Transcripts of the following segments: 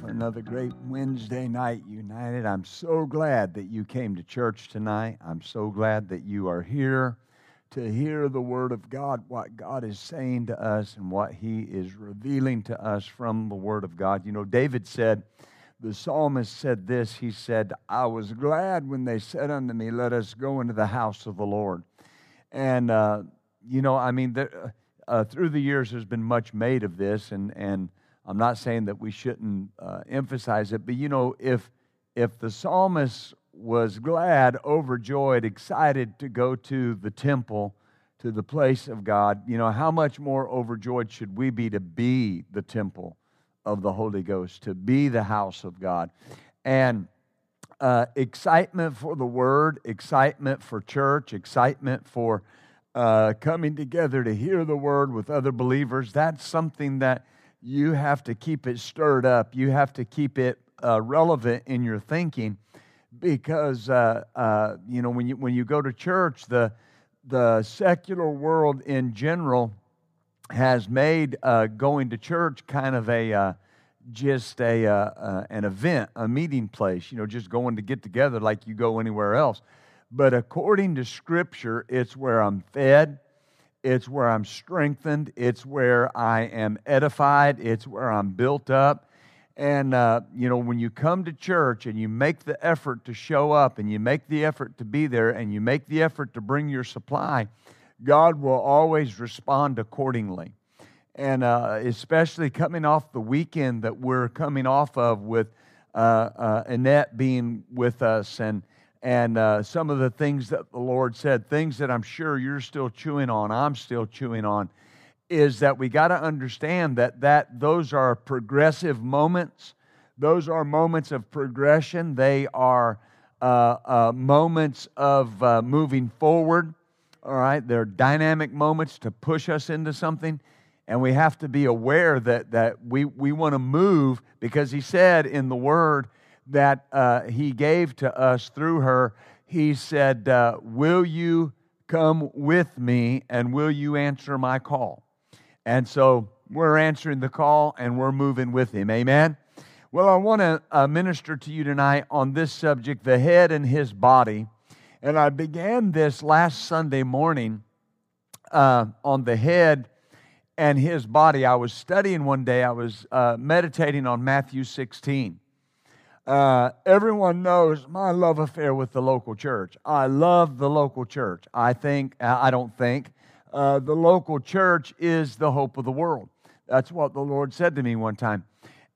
For another great Wednesday night united. I'm so glad that you came to church tonight. I'm so glad that you are here to hear the Word of God, what God is saying to us and what He is revealing to us from the Word of God. You know, David said, the psalmist said this He said, I was glad when they said unto me, Let us go into the house of the Lord. And, uh, you know, I mean, there, uh, through the years, there's been much made of this, and, and I'm not saying that we shouldn't uh, emphasize it, but you know, if if the psalmist was glad, overjoyed, excited to go to the temple, to the place of God, you know, how much more overjoyed should we be to be the temple of the Holy Ghost, to be the house of God? And uh, excitement for the word, excitement for church, excitement for uh, coming together to hear the word with other believers, that's something that you have to keep it stirred up. You have to keep it uh, relevant in your thinking because, uh, uh, you know, when you, when you go to church, the, the secular world in general has made uh, going to church kind of a uh, just a uh, an event, a meeting place. You know, just going to get together like you go anywhere else. But according to Scripture, it's where I'm fed, it's where I'm strengthened. It's where I am edified. It's where I'm built up. And, uh, you know, when you come to church and you make the effort to show up and you make the effort to be there and you make the effort to bring your supply, God will always respond accordingly. And uh, especially coming off the weekend that we're coming off of with uh, uh Annette being with us and and uh, some of the things that the Lord said, things that I'm sure you're still chewing on, I'm still chewing on, is that we got to understand that, that those are progressive moments. Those are moments of progression. They are uh, uh, moments of uh, moving forward. All right, they're dynamic moments to push us into something. And we have to be aware that, that we, we want to move because He said in the Word, that uh, he gave to us through her, he said, uh, Will you come with me and will you answer my call? And so we're answering the call and we're moving with him. Amen. Well, I want to uh, minister to you tonight on this subject, the head and his body. And I began this last Sunday morning uh, on the head and his body. I was studying one day, I was uh, meditating on Matthew 16. Uh, everyone knows my love affair with the local church. I love the local church. I think, I don't think, uh, the local church is the hope of the world. That's what the Lord said to me one time.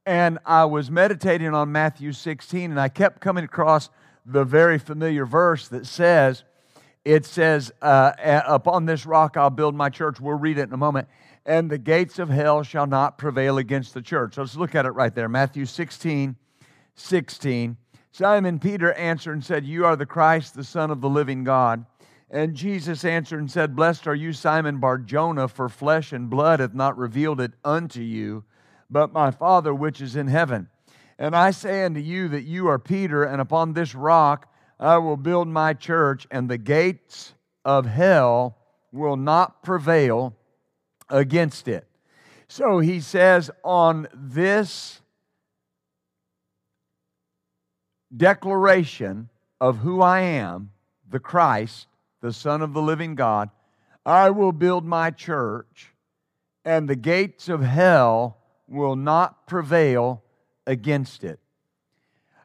And I was meditating on Matthew 16, and I kept coming across the very familiar verse that says, it says, uh, Upon this rock I'll build my church. We'll read it in a moment. And the gates of hell shall not prevail against the church. So let's look at it right there. Matthew 16, 16. Simon Peter answered and said, You are the Christ, the Son of the living God. And Jesus answered and said, Blessed are you, Simon Barjona, for flesh and blood hath not revealed it unto you, but my Father which is in heaven. And I say unto you that you are Peter, and upon this rock I will build my church, and the gates of hell will not prevail against it. So he says, On this declaration of who I am, the Christ, the Son of the living God, I will build my church, and the gates of hell will not prevail against it.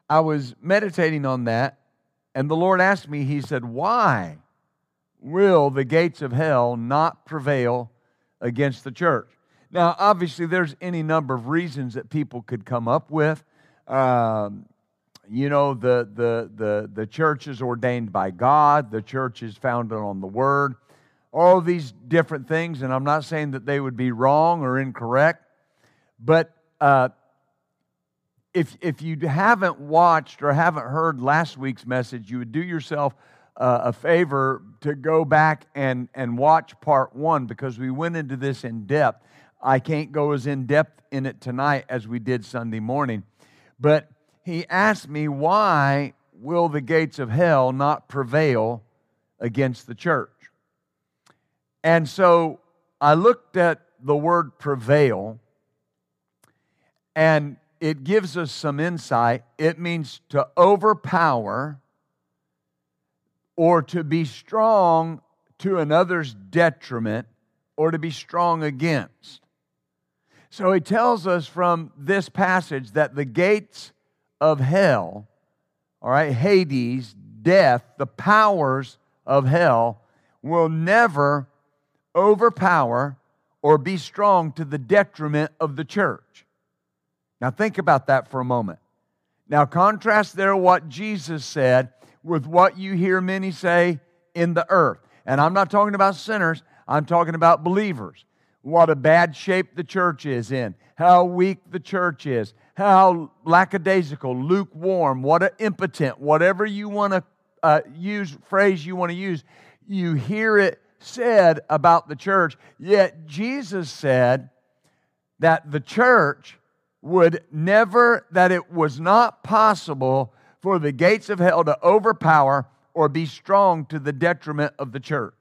I was meditating on that, and the Lord asked me, He said, Why will the gates of hell not prevail against the church? Now, obviously, there's any number of reasons that people could come up with. Um, you know, the, the, the, the church is ordained by God, the church is founded on the Word, all these different things. And I'm not saying that they would be wrong or incorrect, but uh, if, if you haven't watched or haven't heard last week's message, you would do yourself uh, a favor to go back and, and watch part one because we went into this in depth. I can't go as in depth in it tonight as we did Sunday morning. But he asked me, why will the gates of hell not prevail against the church? And so I looked at the word prevail, and it gives us some insight. It means to overpower or to be strong to another's detriment or to be strong against. So he tells us from this passage that the gates of hell, all right, Hades, death, the powers of hell will never overpower or be strong to the detriment of the church. Now, think about that for a moment. Now, contrast there what Jesus said with what you hear many say in the earth. And I'm not talking about sinners, I'm talking about believers. What a bad shape the church is in, how weak the church is, how lackadaisical, lukewarm, what a impotent, whatever you want to uh, use, phrase you want to use, you hear it said about the church. Yet Jesus said that the church would never, that it was not possible for the gates of hell to overpower or be strong to the detriment of the church.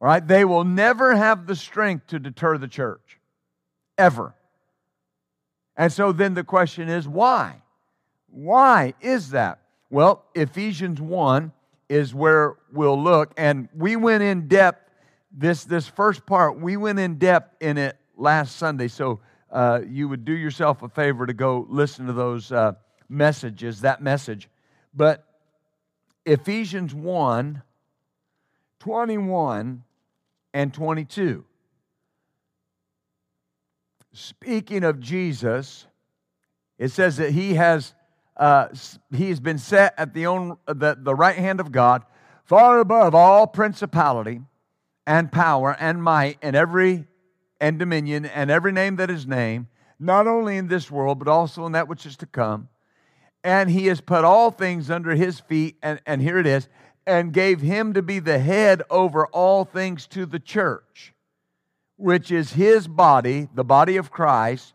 Right? They will never have the strength to deter the church, ever. And so then the question is why? Why is that? Well, Ephesians 1 is where we'll look. And we went in depth, this, this first part, we went in depth in it last Sunday. So uh, you would do yourself a favor to go listen to those uh, messages, that message. But Ephesians 1 21 and 22. Speaking of Jesus, it says that he has uh, he has been set at the, own, the, the right hand of God, far above all principality and power and might and every and dominion and every name that is named, not only in this world, but also in that which is to come. And he has put all things under his feet, and, and here it is, and gave him to be the head over all things to the church, which is his body, the body of Christ,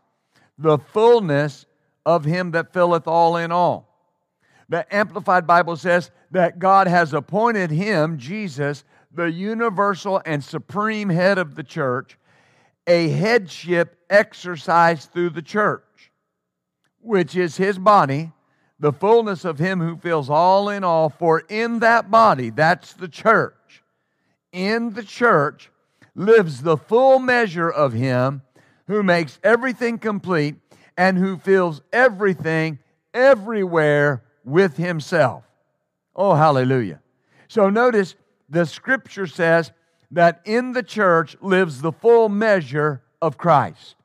the fullness of him that filleth all in all. The Amplified Bible says that God has appointed him, Jesus, the universal and supreme head of the church, a headship exercised through the church, which is his body, the fullness of him who fills all in all. For in that body, that's the church, in the church lives the full measure of him who makes everything complete and who fills everything everywhere with himself. Oh, hallelujah. So notice the scripture says that in the church lives the full measure of Christ.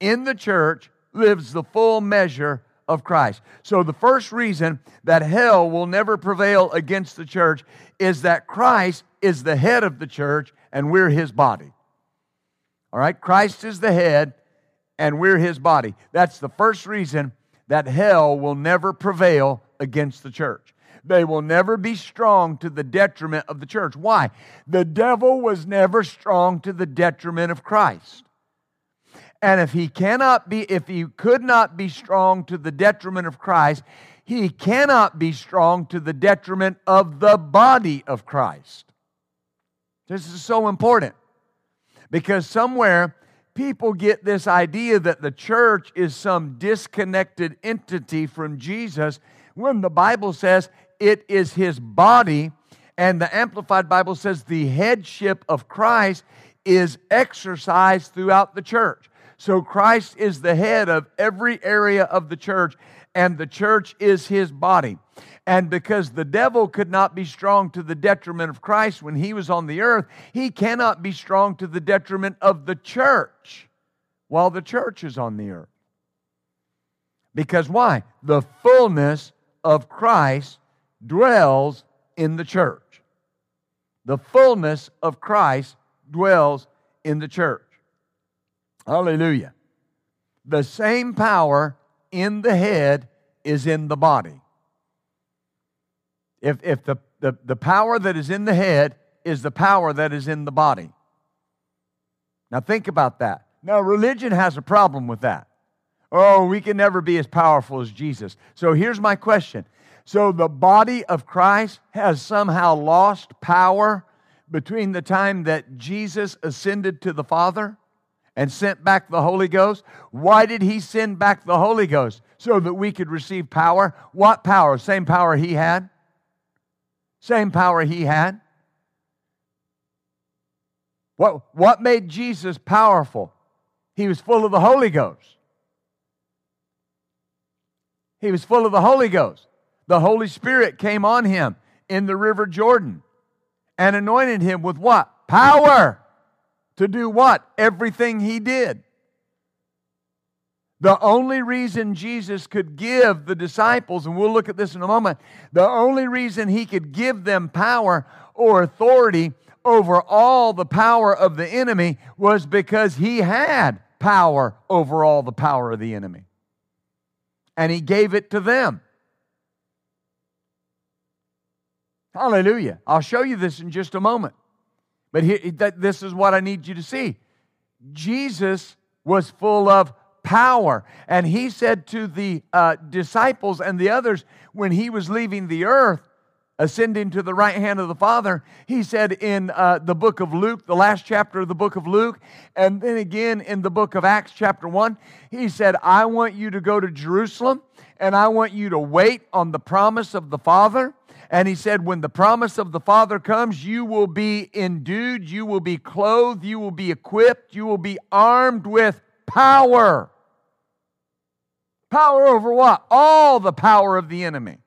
In the church lives the full measure of Christ. So the first reason that hell will never prevail against the church is that Christ is the head of the church and we're his body. All right? Christ is the head and we're his body. That's the first reason that hell will never prevail against the church. They will never be strong to the detriment of the church. Why? The devil was never strong to the detriment of Christ. And if he cannot be, if he could not be strong to the detriment of Christ, he cannot be strong to the detriment of the body of Christ. This is so important because somewhere people get this idea that the church is some disconnected entity from Jesus when the Bible says it is his body, and the Amplified Bible says the headship of Christ is exercised throughout the church. So Christ is the head of every area of the church, and the church is his body. And because the devil could not be strong to the detriment of Christ when he was on the earth, he cannot be strong to the detriment of the church while the church is on the earth. Because why? The fullness of Christ dwells in the church. The fullness of Christ dwells in the church. Hallelujah. the same power in the head is in the body. If, if the, the, the power that is in the head is the power that is in the body. Now, think about that. Now, religion has a problem with that. Oh, we can never be as powerful as Jesus. So here's my question. So the body of Christ has somehow lost power between the time that Jesus ascended to the Father and sent back the Holy Ghost? Why did he send back the Holy Ghost? So that we could receive power. What power? Same power he had? Same power he had. What, what made Jesus powerful? He was full of the Holy Ghost. He was full of the Holy Ghost. The Holy Spirit came on him in the River Jordan and anointed him with what? Power to do what? Everything he did. The only reason Jesus could give the disciples, and we'll look at this in a moment, the only reason he could give them power or authority over all the power of the enemy was because he had power over all the power of the enemy. And he gave it to them. Hallelujah. I'll show you this in just a moment. But here, this is what I need you to see. Jesus was full of power. And he said to the uh, disciples and the others when he was leaving the earth, ascending to the right hand of the Father, he said in uh, the book of Luke, the last chapter of the book of Luke, and then again in the book of Acts, chapter 1, he said, I want you to go to Jerusalem and I want you to wait on the promise of the Father. And he said, When the promise of the Father comes, you will be endued, you will be clothed, you will be equipped, you will be armed with power. Power over what? All the power of the enemy.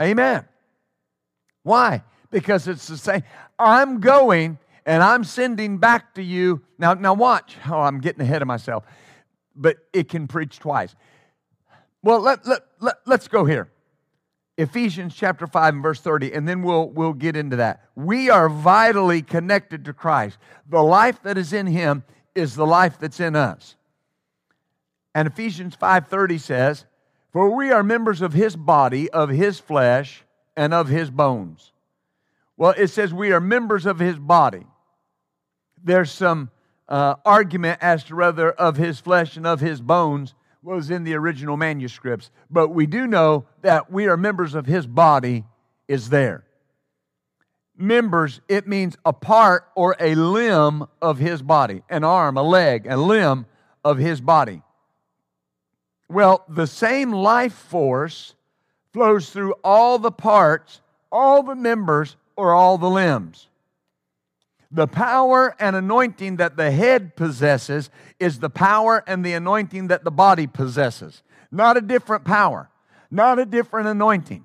Amen. Why? Because it's the same. I'm going and I'm sending back to you. Now, now watch. Oh, I'm getting ahead of myself. But it can preach twice. Well, let, let, let, let's go here. Ephesians chapter 5 and verse 30, and then we'll, we'll get into that. We are vitally connected to Christ. The life that is in him is the life that's in us. And Ephesians 5:30 says, "For we are members of his body, of his flesh, and of his bones." Well, it says we are members of his body. There's some uh, argument as to whether of his flesh and of his bones was in the original manuscripts, but we do know that we are members of his body is there. Members, it means a part or a limb of his body, an arm, a leg, a limb of his body. Well, the same life force flows through all the parts, all the members, or all the limbs. The power and anointing that the head possesses is the power and the anointing that the body possesses. Not a different power, not a different anointing.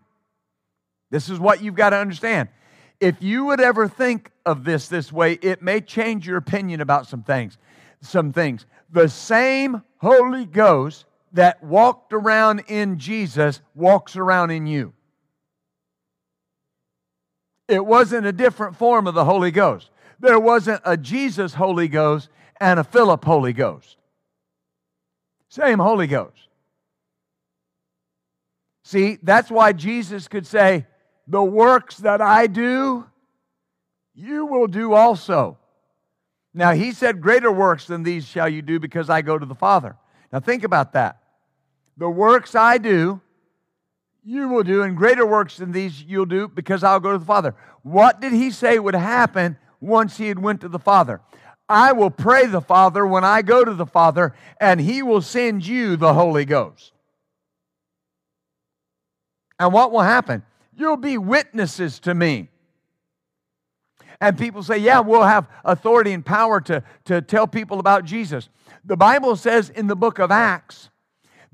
This is what you've got to understand. If you would ever think of this this way, it may change your opinion about some things. Some things. The same Holy Ghost that walked around in Jesus walks around in you. It wasn't a different form of the Holy Ghost there wasn't a Jesus Holy Ghost and a Philip Holy Ghost. Same Holy Ghost. See, that's why Jesus could say, The works that I do, you will do also. Now, he said, Greater works than these shall you do because I go to the Father. Now, think about that. The works I do, you will do, and greater works than these you'll do because I'll go to the Father. What did he say would happen once he had went to the Father. I will pray the Father when I go to the Father, and he will send you the Holy Ghost. And what will happen? You'll be witnesses to me. And people say, yeah, we'll have authority and power to, to tell people about Jesus. The Bible says in the book of Acts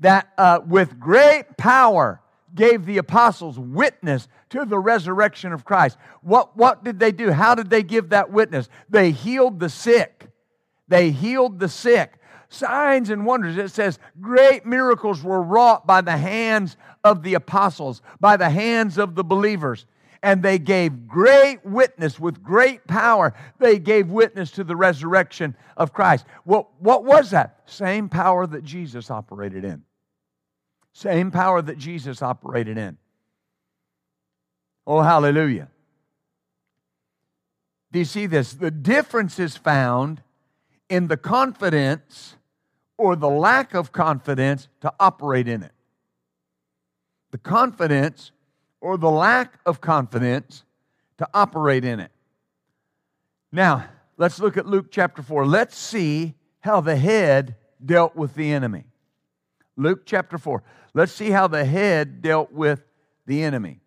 that uh, with great power gave the apostles witness to the resurrection of Christ. What, what did they do? How did they give that witness? They healed the sick. They healed the sick. Signs and wonders. It says great miracles were wrought by the hands of the apostles, by the hands of the believers. and they gave great witness with great power. They gave witness to the resurrection of Christ. What, what was that? Same power that Jesus operated in. Same power that Jesus operated in. Oh, hallelujah. Do you see this? The difference is found in the confidence or the lack of confidence to operate in it. The confidence or the lack of confidence to operate in it. Now, let's look at Luke chapter 4. Let's see how the head dealt with the enemy. Luke chapter 4. Let's see how the head dealt with the enemy.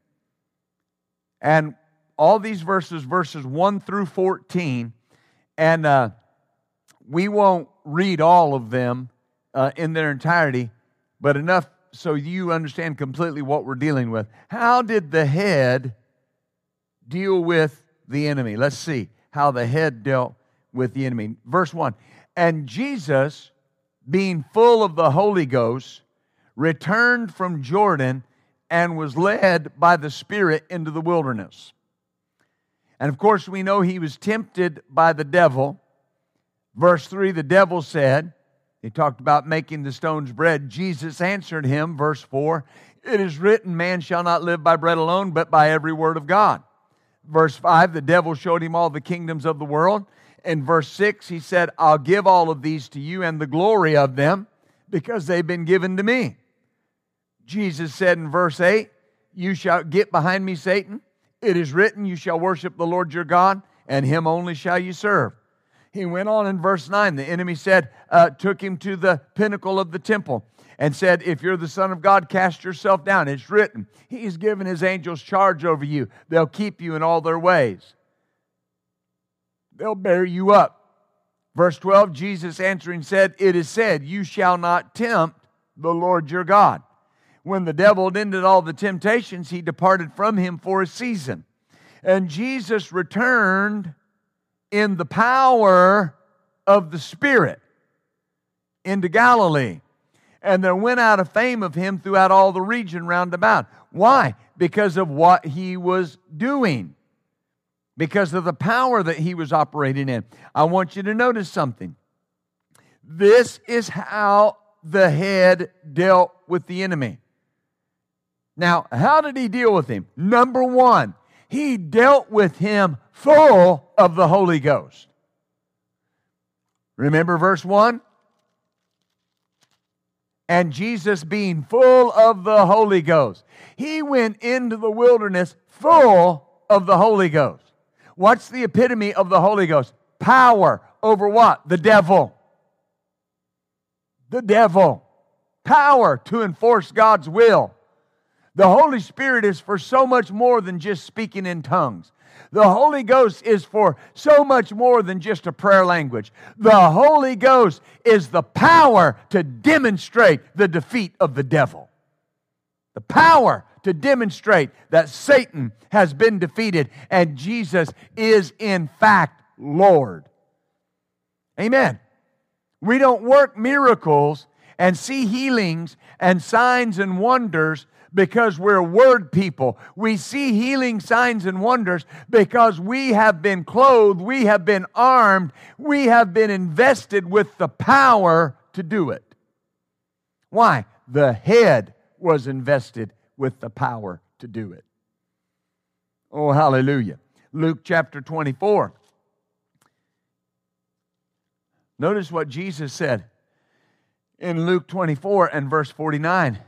And all these verses, verses 1 through 14, and uh, we won't read all of them uh, in their entirety, but enough so you understand completely what we're dealing with. How did the head deal with the enemy? Let's see how the head dealt with the enemy. Verse 1 And Jesus, being full of the Holy Ghost, returned from Jordan and was led by the Spirit into the wilderness. And of course, we know he was tempted by the devil. Verse 3 the devil said, he talked about making the stones bread. Jesus answered him, verse 4 It is written, Man shall not live by bread alone, but by every word of God. Verse 5 The devil showed him all the kingdoms of the world. In verse 6, he said, I'll give all of these to you and the glory of them because they've been given to me. Jesus said in verse 8, You shall get behind me, Satan. It is written, You shall worship the Lord your God, and him only shall you serve. He went on in verse 9. The enemy said, uh, took him to the pinnacle of the temple and said, If you're the Son of God, cast yourself down. It's written. He's given his angels charge over you, they'll keep you in all their ways, they'll bear you up. Verse 12 Jesus answering said, It is said, You shall not tempt the Lord your God. When the devil had ended all the temptations, he departed from him for a season. And Jesus returned in the power of the Spirit into Galilee. And there went out a fame of him throughout all the region round about. Why? Because of what he was doing, because of the power that he was operating in. I want you to notice something. This is how the head dealt with the enemy. Now, how did he deal with him? Number one, he dealt with him full of the Holy Ghost. Remember verse 1? And Jesus being full of the Holy Ghost. He went into the wilderness full of the Holy Ghost. What's the epitome of the Holy Ghost? Power over what? The devil. The devil. Power to enforce God's will. The Holy Spirit is for so much more than just speaking in tongues. The Holy Ghost is for so much more than just a prayer language. The Holy Ghost is the power to demonstrate the defeat of the devil. The power to demonstrate that Satan has been defeated and Jesus is, in fact, Lord. Amen. We don't work miracles and see healings and signs and wonders because we're word people. We see healing signs and wonders because we have been clothed, we have been armed, we have been invested with the power to do it. Why? The head was invested with the power to do it. Oh, hallelujah. Luke chapter 24. Notice what Jesus said in Luke 24 and verse 49.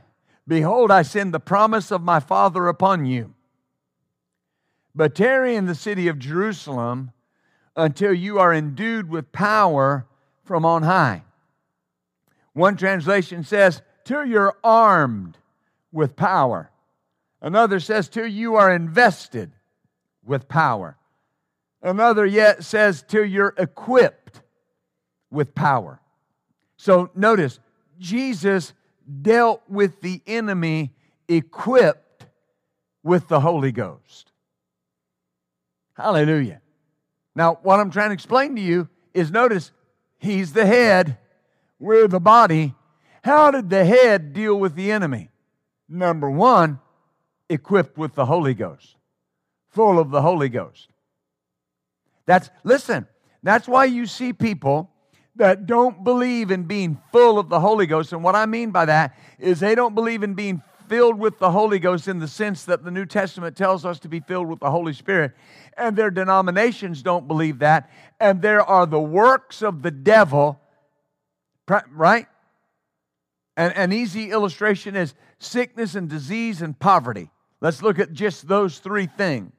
Behold, I send the promise of my Father upon you. But tarry in the city of Jerusalem until you are endued with power from on high. One translation says, till you're armed with power. Another says, till you are invested with power. Another yet says, till you're equipped with power. So notice, Jesus dealt with the enemy equipped with the Holy Ghost. Hallelujah. Now, what I'm trying to explain to you is notice he's the head, we're the body. How did the head deal with the enemy? Number one, equipped with the Holy Ghost, full of the Holy Ghost. That's, listen, that's why you see people that don't believe in being full of the Holy Ghost. And what I mean by that is they don't believe in being filled with the Holy Ghost in the sense that the New Testament tells us to be filled with the Holy Spirit. And their denominations don't believe that. And there are the works of the devil, right? And an easy illustration is sickness and disease and poverty. Let's look at just those three things.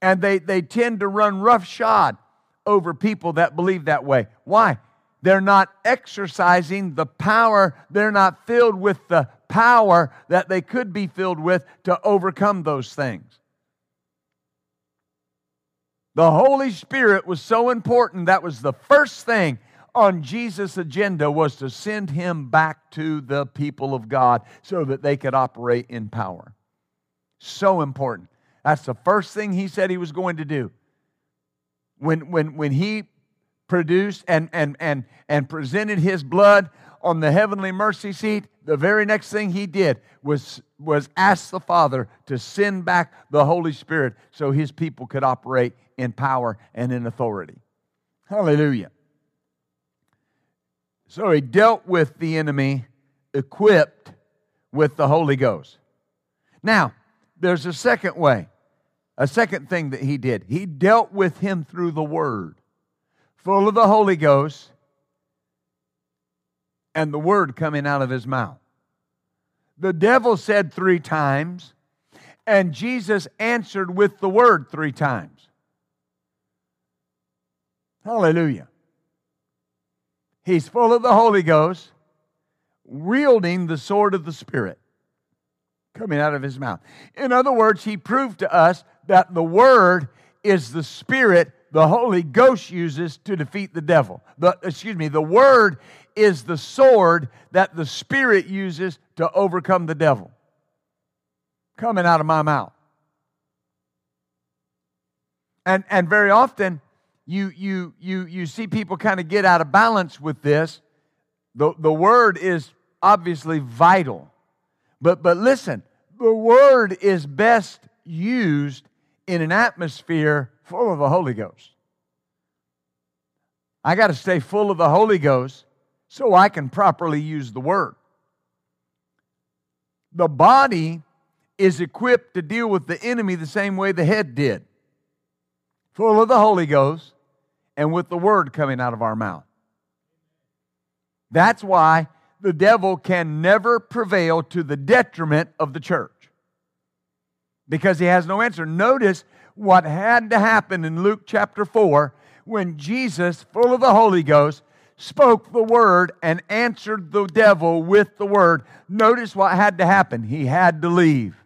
And they, they tend to run roughshod over people that believe that way. Why? They're not exercising the power, they're not filled with the power that they could be filled with to overcome those things. The Holy Spirit was so important, that was the first thing on Jesus' agenda was to send him back to the people of God so that they could operate in power. So important. That's the first thing he said he was going to do. When, when, when he produced and, and, and, and presented his blood on the heavenly mercy seat, the very next thing he did was, was ask the Father to send back the Holy Spirit so his people could operate in power and in authority. Hallelujah. So he dealt with the enemy equipped with the Holy Ghost. Now, there's a second way, a second thing that he did. He dealt with him through the Word, full of the Holy Ghost and the Word coming out of his mouth. The devil said three times, and Jesus answered with the Word three times. Hallelujah. He's full of the Holy Ghost, wielding the sword of the Spirit coming out of his mouth. In other words, he proved to us that the Word is the Spirit the Holy Ghost uses to defeat the devil. The, excuse me, the Word is the sword that the Spirit uses to overcome the devil. Coming out of my mouth. And, and very often, you, you, you, you see people kind of get out of balance with this. The, the word is obviously vital. But, but listen, the word is best used in an atmosphere full of the Holy Ghost. I got to stay full of the Holy Ghost so I can properly use the word. The body is equipped to deal with the enemy the same way the head did full of the Holy Ghost and with the word coming out of our mouth. That's why the devil can never prevail to the detriment of the church because he has no answer. Notice what had to happen in Luke chapter 4 when Jesus, full of the Holy Ghost, spoke the word and answered the devil with the word. Notice what had to happen. He had to leave.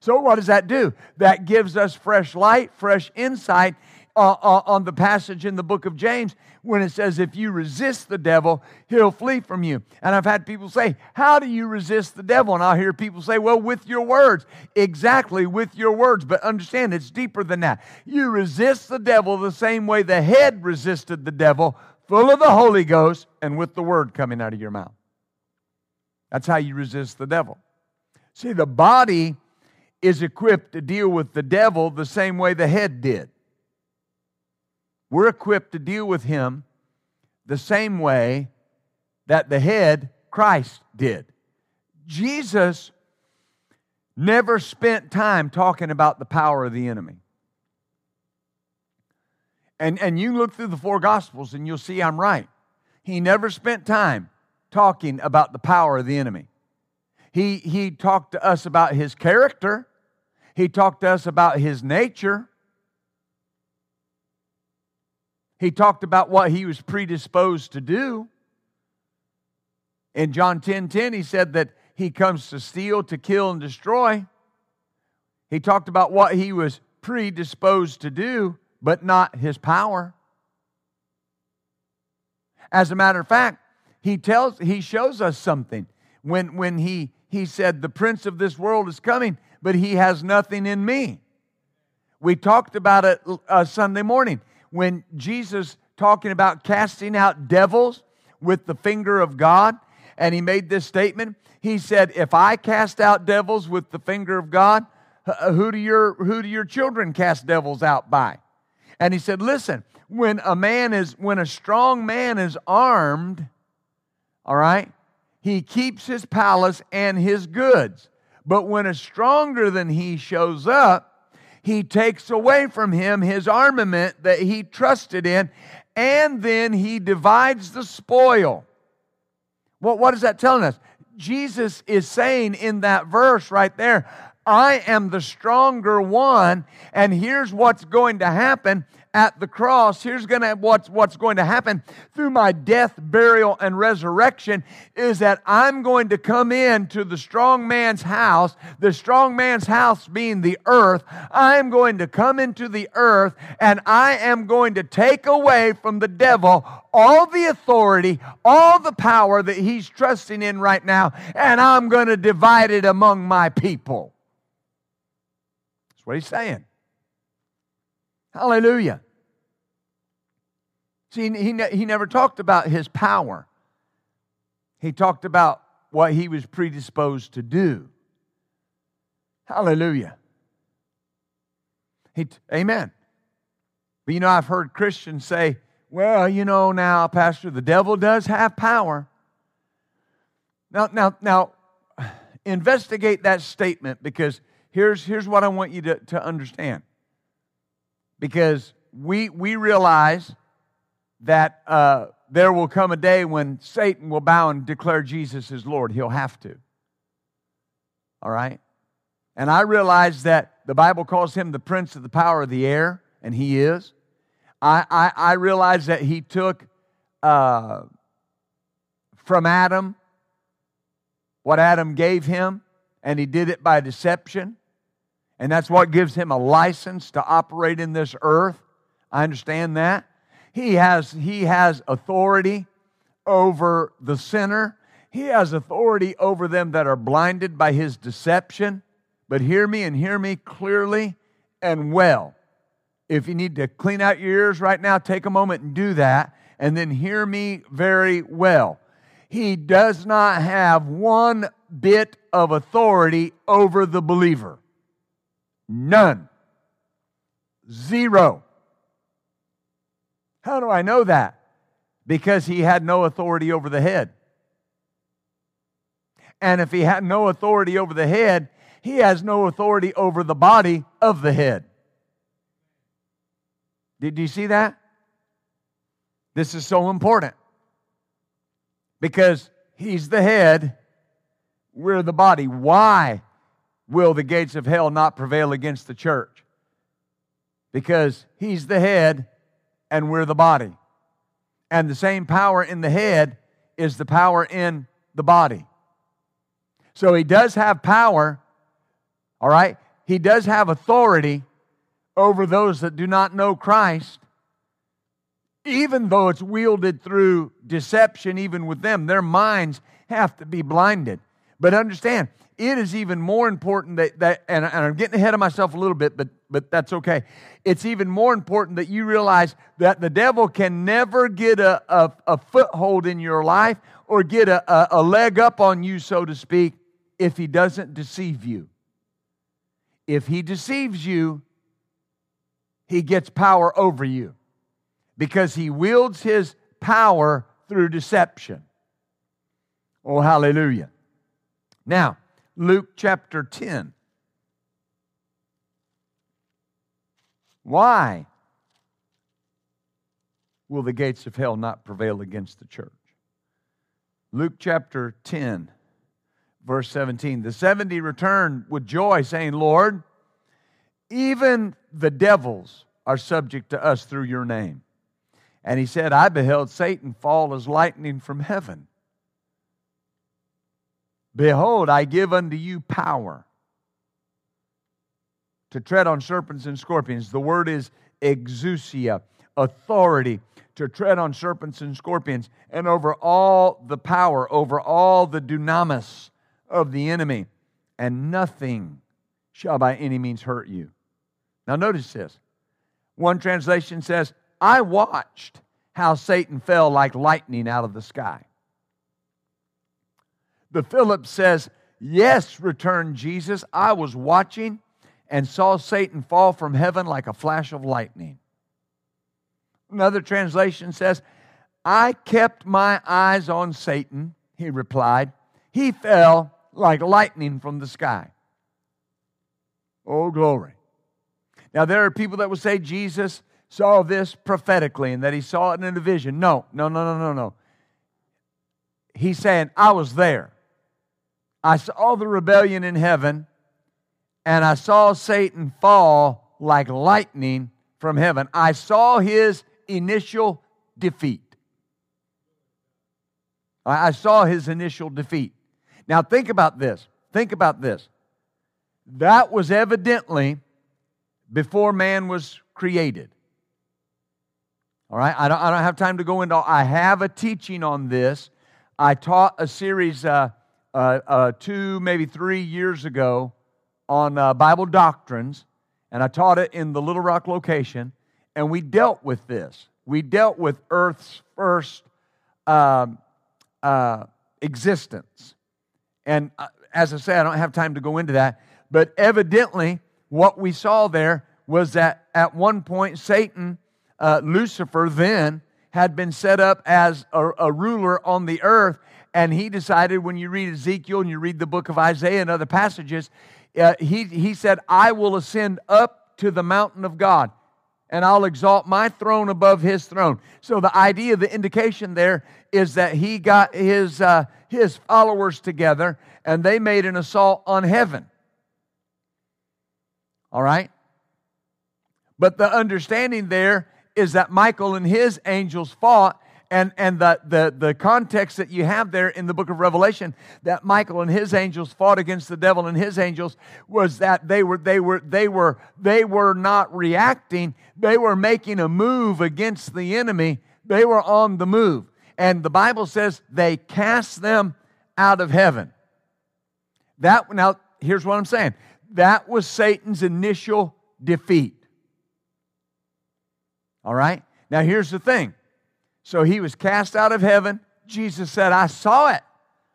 So, what does that do? That gives us fresh light, fresh insight uh, uh, on the passage in the book of James when it says, If you resist the devil, he'll flee from you. And I've had people say, How do you resist the devil? And I'll hear people say, Well, with your words. Exactly, with your words. But understand, it's deeper than that. You resist the devil the same way the head resisted the devil, full of the Holy Ghost and with the word coming out of your mouth. That's how you resist the devil. See, the body is equipped to deal with the devil the same way the head did. We're equipped to deal with him the same way that the head, Christ, did. Jesus never spent time talking about the power of the enemy. And, and you look through the four Gospels and you'll see I'm right. He never spent time talking about the power of the enemy. He, he talked to us about his character, he talked to us about his nature. He talked about what he was predisposed to do. In John 10 10, he said that he comes to steal, to kill, and destroy. He talked about what he was predisposed to do, but not his power. As a matter of fact, he tells he shows us something when when he he said the prince of this world is coming but he has nothing in me. We talked about it uh, Sunday morning when Jesus talking about casting out devils with the finger of God and he made this statement. He said, "If I cast out devils with the finger of God, uh, who do your who do your children cast devils out by? And he said, Listen, when a man is when a strong man is armed, all right, he keeps his palace and his goods. But when a stronger than he shows up, he takes away from him his armament that he trusted in, and then he divides the spoil. Well, what is that telling us? Jesus is saying in that verse right there, I am the stronger one, and here's what's going to happen at the cross. Here's gonna what's what's going to happen through my death, burial, and resurrection is that I'm going to come into the strong man's house, the strong man's house being the earth. I am going to come into the earth and I am going to take away from the devil all the authority, all the power that he's trusting in right now, and I'm going to divide it among my people. That's what he's saying. Hallelujah. See, he, he never talked about his power. He talked about what he was predisposed to do. Hallelujah. He, amen. But you know, I've heard Christians say, well, you know, now, Pastor, the devil does have power. Now, now, now, investigate that statement because here's, here's what I want you to, to understand because we, we realize that uh, there will come a day when Satan will bow and declare Jesus as Lord. He'll have to. All right? And I realize that the Bible calls him the prince of the power of the air, and he is. I, I, I realize that he took uh, from Adam what Adam gave him, and he did it by deception. And that's what gives him a license to operate in this earth. I understand that. He has, he has authority over the sinner. He has authority over them that are blinded by his deception. But hear me and hear me clearly and well. If you need to clean out your ears right now, take a moment and do that. And then hear me very well. He does not have one bit of authority over the believer. None. Zero. How do I know that? Because he had no authority over the head. And if he had no authority over the head, he has no authority over the body of the head. Did you see that? This is so important because he's the head, we're the body. Why will the gates of hell not prevail against the church? Because he's the head and we're the body. And the same power in the head is the power in the body. So he does have power, all right? He does have authority over those that do not know Christ, even though it's wielded through deception, even with them. Their minds have to be blinded. But understand, it is even more important that, that and, and I'm getting ahead of myself a little bit, but, but that's okay. It's even more important that you realize that the devil can never get a, a, a foothold in your life or get a, a, a leg up on you, so to speak, if he doesn't deceive you. If he deceives you, he gets power over you because he wields his power through deception. Oh, hallelujah. Now, Luke chapter 10. Why will the gates of hell not prevail against the church? Luke chapter 10, verse 17. The 70 returned with joy, saying, Lord, even the devils are subject to us through your name. And he said, I beheld Satan fall as lightning from heaven. Behold, I give unto you power to tread on serpents and scorpions. The word is exousia, authority to tread on serpents and scorpions, and over all the power, over all the dunamis of the enemy, and nothing shall by any means hurt you. Now, notice this. One translation says, I watched how Satan fell like lightning out of the sky. The Phillips says, Yes, returned Jesus. I was watching and saw Satan fall from heaven like a flash of lightning. Another translation says, I kept my eyes on Satan, he replied. He fell like lightning from the sky. Oh, glory. Now, there are people that will say Jesus saw this prophetically and that he saw it in a vision. No, no, no, no, no, no. He's saying, I was there. I saw the rebellion in heaven, and I saw Satan fall like lightning from heaven. I saw his initial defeat. I saw his initial defeat. Now, think about this. Think about this. That was evidently before man was created. All right, I don't, I don't have time to go into. I have a teaching on this. I taught a series uh, uh, uh, two, maybe three years ago on uh, Bible doctrines, and I taught it in the Little Rock location, and we dealt with this. We dealt with Earth's first um, uh, existence. And as I say, I don't have time to go into that, but evidently, what we saw there was that at one point, Satan uh, Lucifer then had been set up as a, a ruler on the earth. And he decided, when you read Ezekiel and you read the book of Isaiah and other passages, uh, he, he said, I will ascend up to the mountain of God and I'll exalt my throne above his throne. So the idea, the indication there is that he got his, uh, his followers together and they made an assault on heaven. All right? But the understanding there is that Michael and his angels fought and, and the, the, the context that you have there in the book of revelation that michael and his angels fought against the devil and his angels was that they were they were they were they were not reacting. They were making a move against the enemy. They were on the move. And the bible says they cast them out of heaven. That now here's what i'm saying. That was satan's initial defeat. All right? Now, here's the thing. So he was cast out of heaven. Jesus said, I saw it.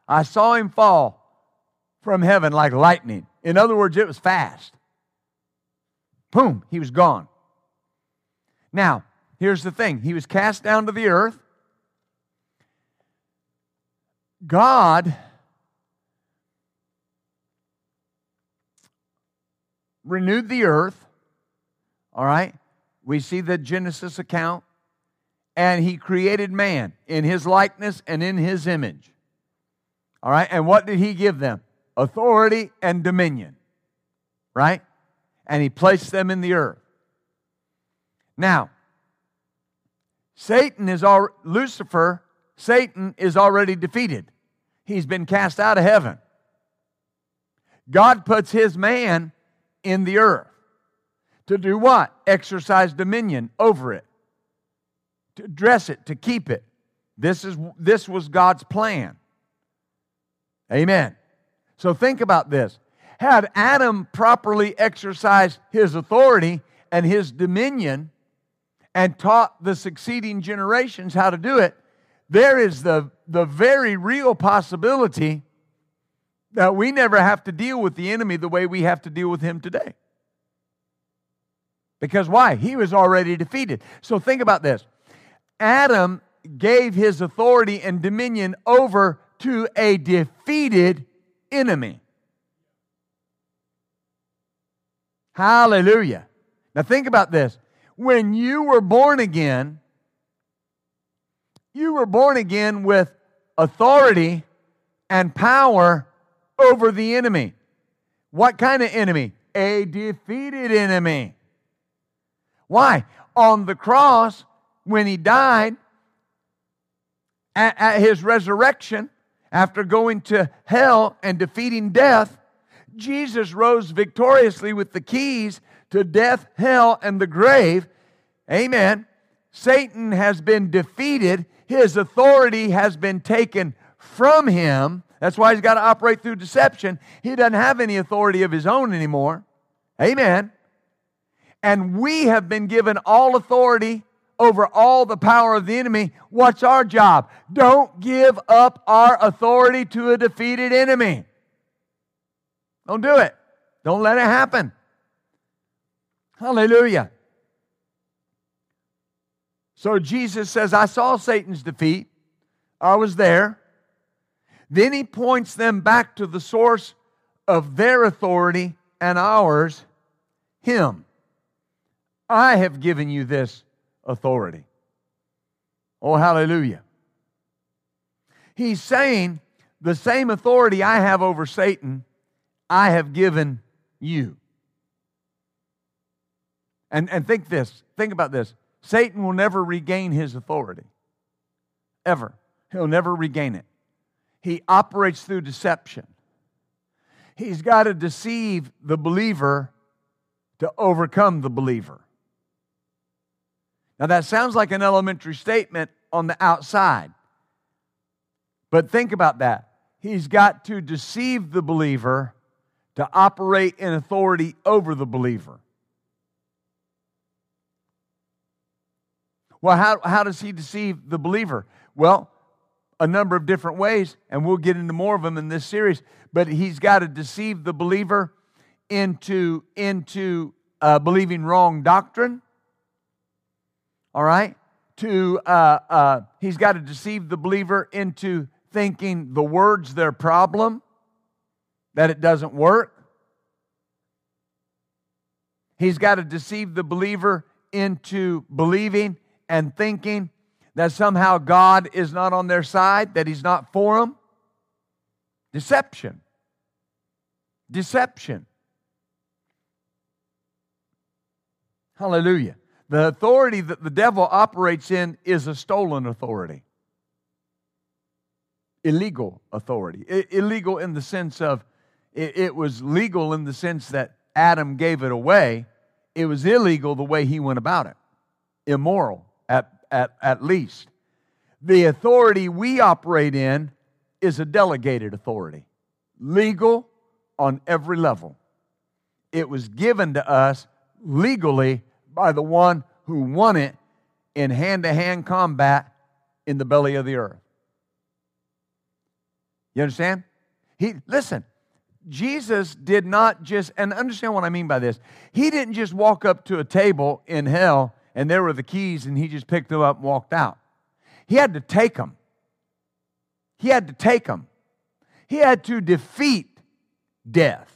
I saw him fall from heaven like lightning. In other words, it was fast. Boom, he was gone. Now, here's the thing he was cast down to the earth. God renewed the earth, all right? We see the Genesis account. And he created man in his likeness and in his image. All right. And what did he give them? Authority and dominion. Right? And he placed them in the earth. Now, Satan is all Lucifer, Satan is already defeated. He's been cast out of heaven. God puts his man in the earth. To do what? Exercise dominion over it. To dress it, to keep it. This, is, this was God's plan. Amen. So think about this. Had Adam properly exercised his authority and his dominion and taught the succeeding generations how to do it, there is the, the very real possibility that we never have to deal with the enemy the way we have to deal with him today. Because why? He was already defeated. So think about this Adam gave his authority and dominion over to a defeated enemy. Hallelujah. Now think about this. When you were born again, you were born again with authority and power over the enemy. What kind of enemy? A defeated enemy. Why? On the cross, when he died, at, at his resurrection, after going to hell and defeating death, Jesus rose victoriously with the keys to death, hell, and the grave. Amen. Satan has been defeated, his authority has been taken from him. That's why he's got to operate through deception. He doesn't have any authority of his own anymore. Amen and we have been given all authority over all the power of the enemy. What's our job? Don't give up our authority to a defeated enemy. Don't do it. Don't let it happen. Hallelujah. So Jesus says, I saw Satan's defeat. I was there. Then he points them back to the source of their authority and ours, Him. I have given you this authority. Oh, hallelujah. He's saying, the same authority I have over Satan, I have given you. And, and think this, think about this. Satan will never regain his authority. Ever. He'll never regain it. He operates through deception. He's got to deceive the believer to overcome the believer. Now, that sounds like an elementary statement on the outside. But think about that. He's got to deceive the believer to operate in authority over the believer. Well, how, how does he deceive the believer? Well, a number of different ways, and we'll get into more of them in this series. But he's got to deceive the believer into, into uh, believing wrong doctrine. All right? To uh, uh, he's got to deceive the believer into thinking the word's their problem, that it doesn't work. He's got to deceive the believer into believing and thinking that somehow God is not on their side, that He's not for them. Deception. Deception. Hallelujah. The authority that the devil operates in is a stolen authority. Illegal authority. I- illegal in the sense of it, it was legal in the sense that Adam gave it away. It was illegal the way he went about it. Immoral at at, at least. The authority we operate in is a delegated authority, legal on every level. It was given to us legally by the one who won it in hand to hand combat in the belly of the earth. You understand? He listen, Jesus did not just and understand what I mean by this. He didn't just walk up to a table in hell and there were the keys, and he just picked them up and walked out. He had to take them. He had to take them. He had to defeat death.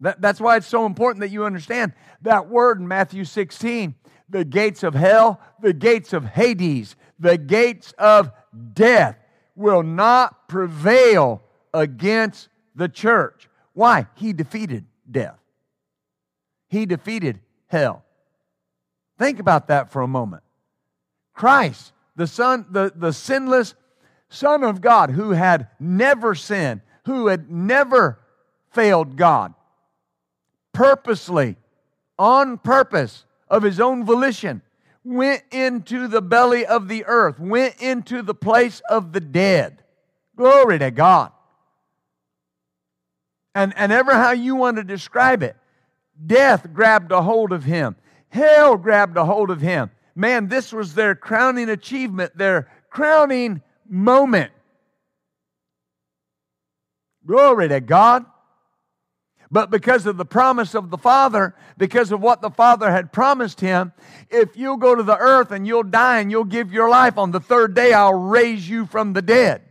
That, that's why it's so important that you understand that word in Matthew 16 the gates of hell, the gates of Hades, the gates of death will not prevail against the church. Why? He defeated death, he defeated hell. Think about that for a moment. Christ, the Son, the, the sinless Son of God, who had never sinned, who had never failed God, purposely, on purpose, of his own volition, went into the belly of the earth, went into the place of the dead. Glory to God. And, and ever how you want to describe it, death grabbed a hold of him. Hell grabbed a hold of him. Man, this was their crowning achievement, their crowning moment. Glory to God. But because of the promise of the Father, because of what the Father had promised him, if you'll go to the earth and you'll die and you'll give your life on the third day, I'll raise you from the dead.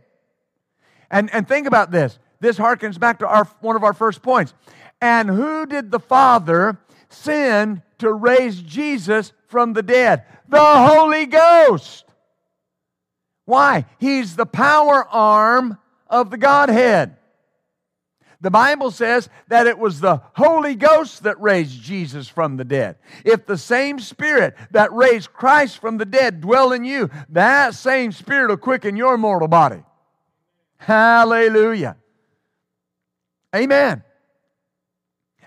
And, and think about this. This harkens back to our, one of our first points. And who did the Father send to raise Jesus from the dead? The Holy Ghost. Why? He's the power arm of the Godhead. The Bible says that it was the Holy Ghost that raised Jesus from the dead. If the same Spirit that raised Christ from the dead dwell in you, that same Spirit will quicken your mortal body. Hallelujah. Amen.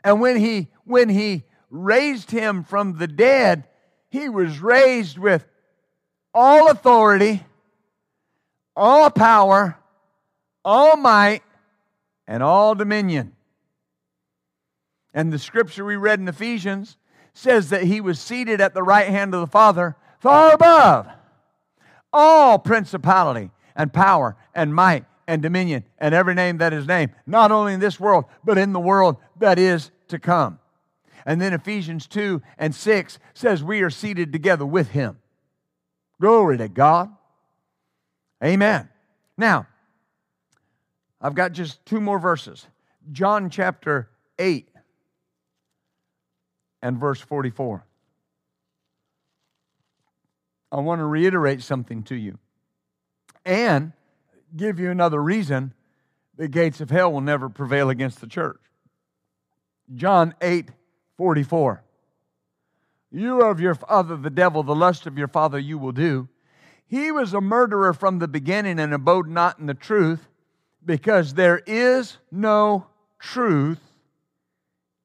And when he when he raised him from the dead, he was raised with all authority, all power, all might, and all dominion. And the scripture we read in Ephesians says that he was seated at the right hand of the Father, far above all principality and power and might and dominion and every name that is named, not only in this world, but in the world that is to come. And then Ephesians 2 and 6 says we are seated together with him. Glory to God. Amen. Now, I've got just two more verses. John chapter 8 and verse 44. I want to reiterate something to you and give you another reason the gates of hell will never prevail against the church. John 8 44. You are of your father the devil, the lust of your father you will do. He was a murderer from the beginning and abode not in the truth, because there is no truth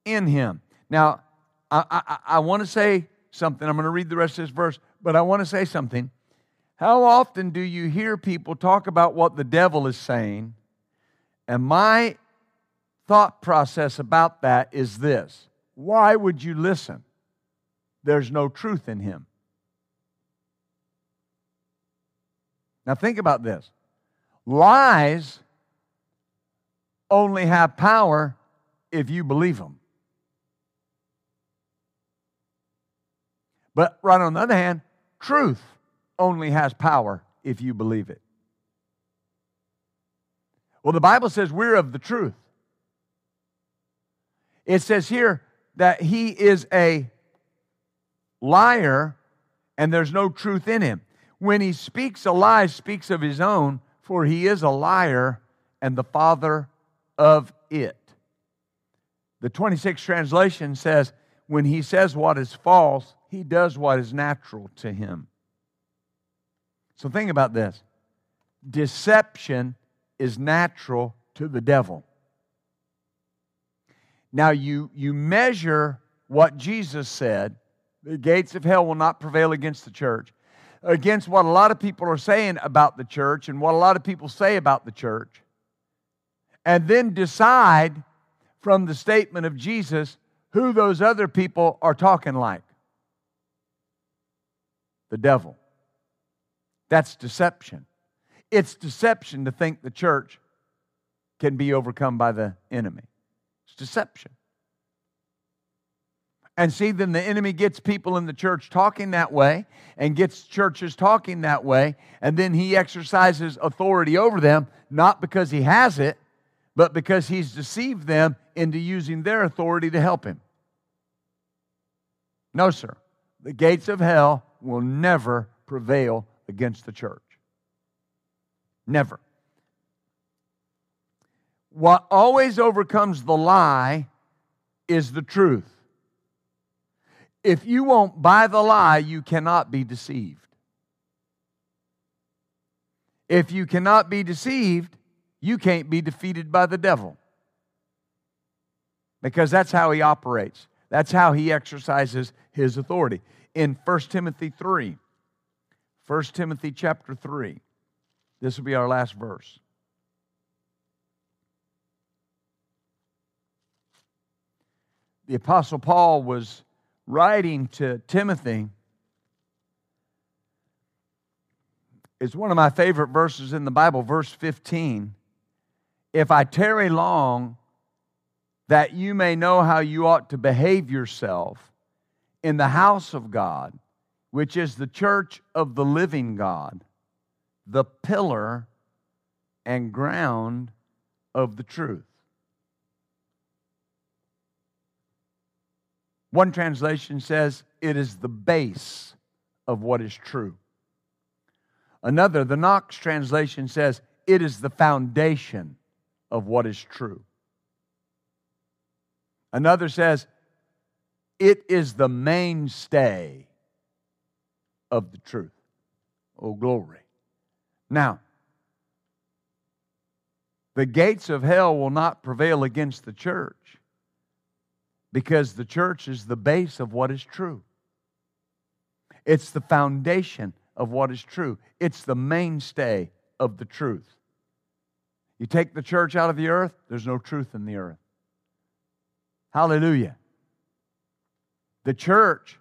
in him. Now, I, I, I want to say something. I'm going to read the rest of this verse, but I want to say something. How often do you hear people talk about what the devil is saying? And my thought process about that is this why would you listen? There's no truth in him. Now, think about this lies only have power if you believe them. But right on the other hand, truth only has power if you believe it. Well, the Bible says we're of the truth. It says here that he is a liar and there's no truth in him. When he speaks a lie, speaks of his own, for he is a liar and the father of it. The 26th translation says, when he says what is false, he does what is natural to him. So think about this deception is natural to the devil. Now, you, you measure what Jesus said the gates of hell will not prevail against the church, against what a lot of people are saying about the church and what a lot of people say about the church, and then decide from the statement of Jesus who those other people are talking like the devil. That's deception. It's deception to think the church can be overcome by the enemy. It's deception. And see, then the enemy gets people in the church talking that way and gets churches talking that way, and then he exercises authority over them, not because he has it, but because he's deceived them into using their authority to help him. No, sir. The gates of hell will never prevail against the church. Never. What always overcomes the lie is the truth. If you won't buy the lie, you cannot be deceived. If you cannot be deceived, you can't be defeated by the devil. Because that's how he operates. That's how he exercises his authority. In 1 Timothy 3, 1 Timothy chapter 3, this will be our last verse. The Apostle Paul was writing to Timothy. It's one of my favorite verses in the Bible, verse 15. If I tarry long, that you may know how you ought to behave yourself in the house of God, which is the church of the living God, the pillar and ground of the truth. One translation says it is the base of what is true. Another, the Knox translation says it is the foundation of what is true. Another says it is the mainstay of the truth. Oh, glory. Now, the gates of hell will not prevail against the church because the church is the base of what is true. It's the foundation of what is true, it's the mainstay of the truth. You take the church out of the earth, there's no truth in the earth. Hallelujah. The church,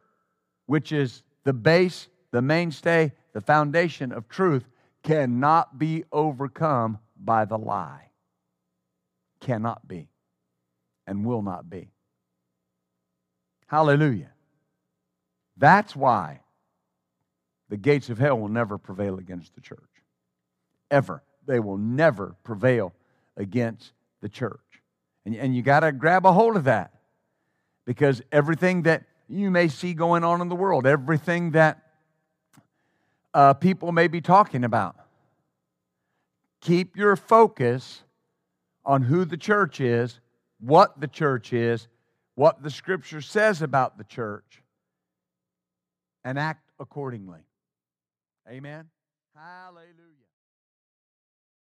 which is the base, the mainstay, the foundation of truth, cannot be overcome by the lie. Cannot be and will not be. Hallelujah. That's why the gates of hell will never prevail against the church. Ever. They will never prevail against the church. And, and you got to grab a hold of that because everything that you may see going on in the world, everything that uh, people may be talking about, keep your focus on who the church is, what the church is, what the scripture says about the church, and act accordingly. Amen. Hallelujah.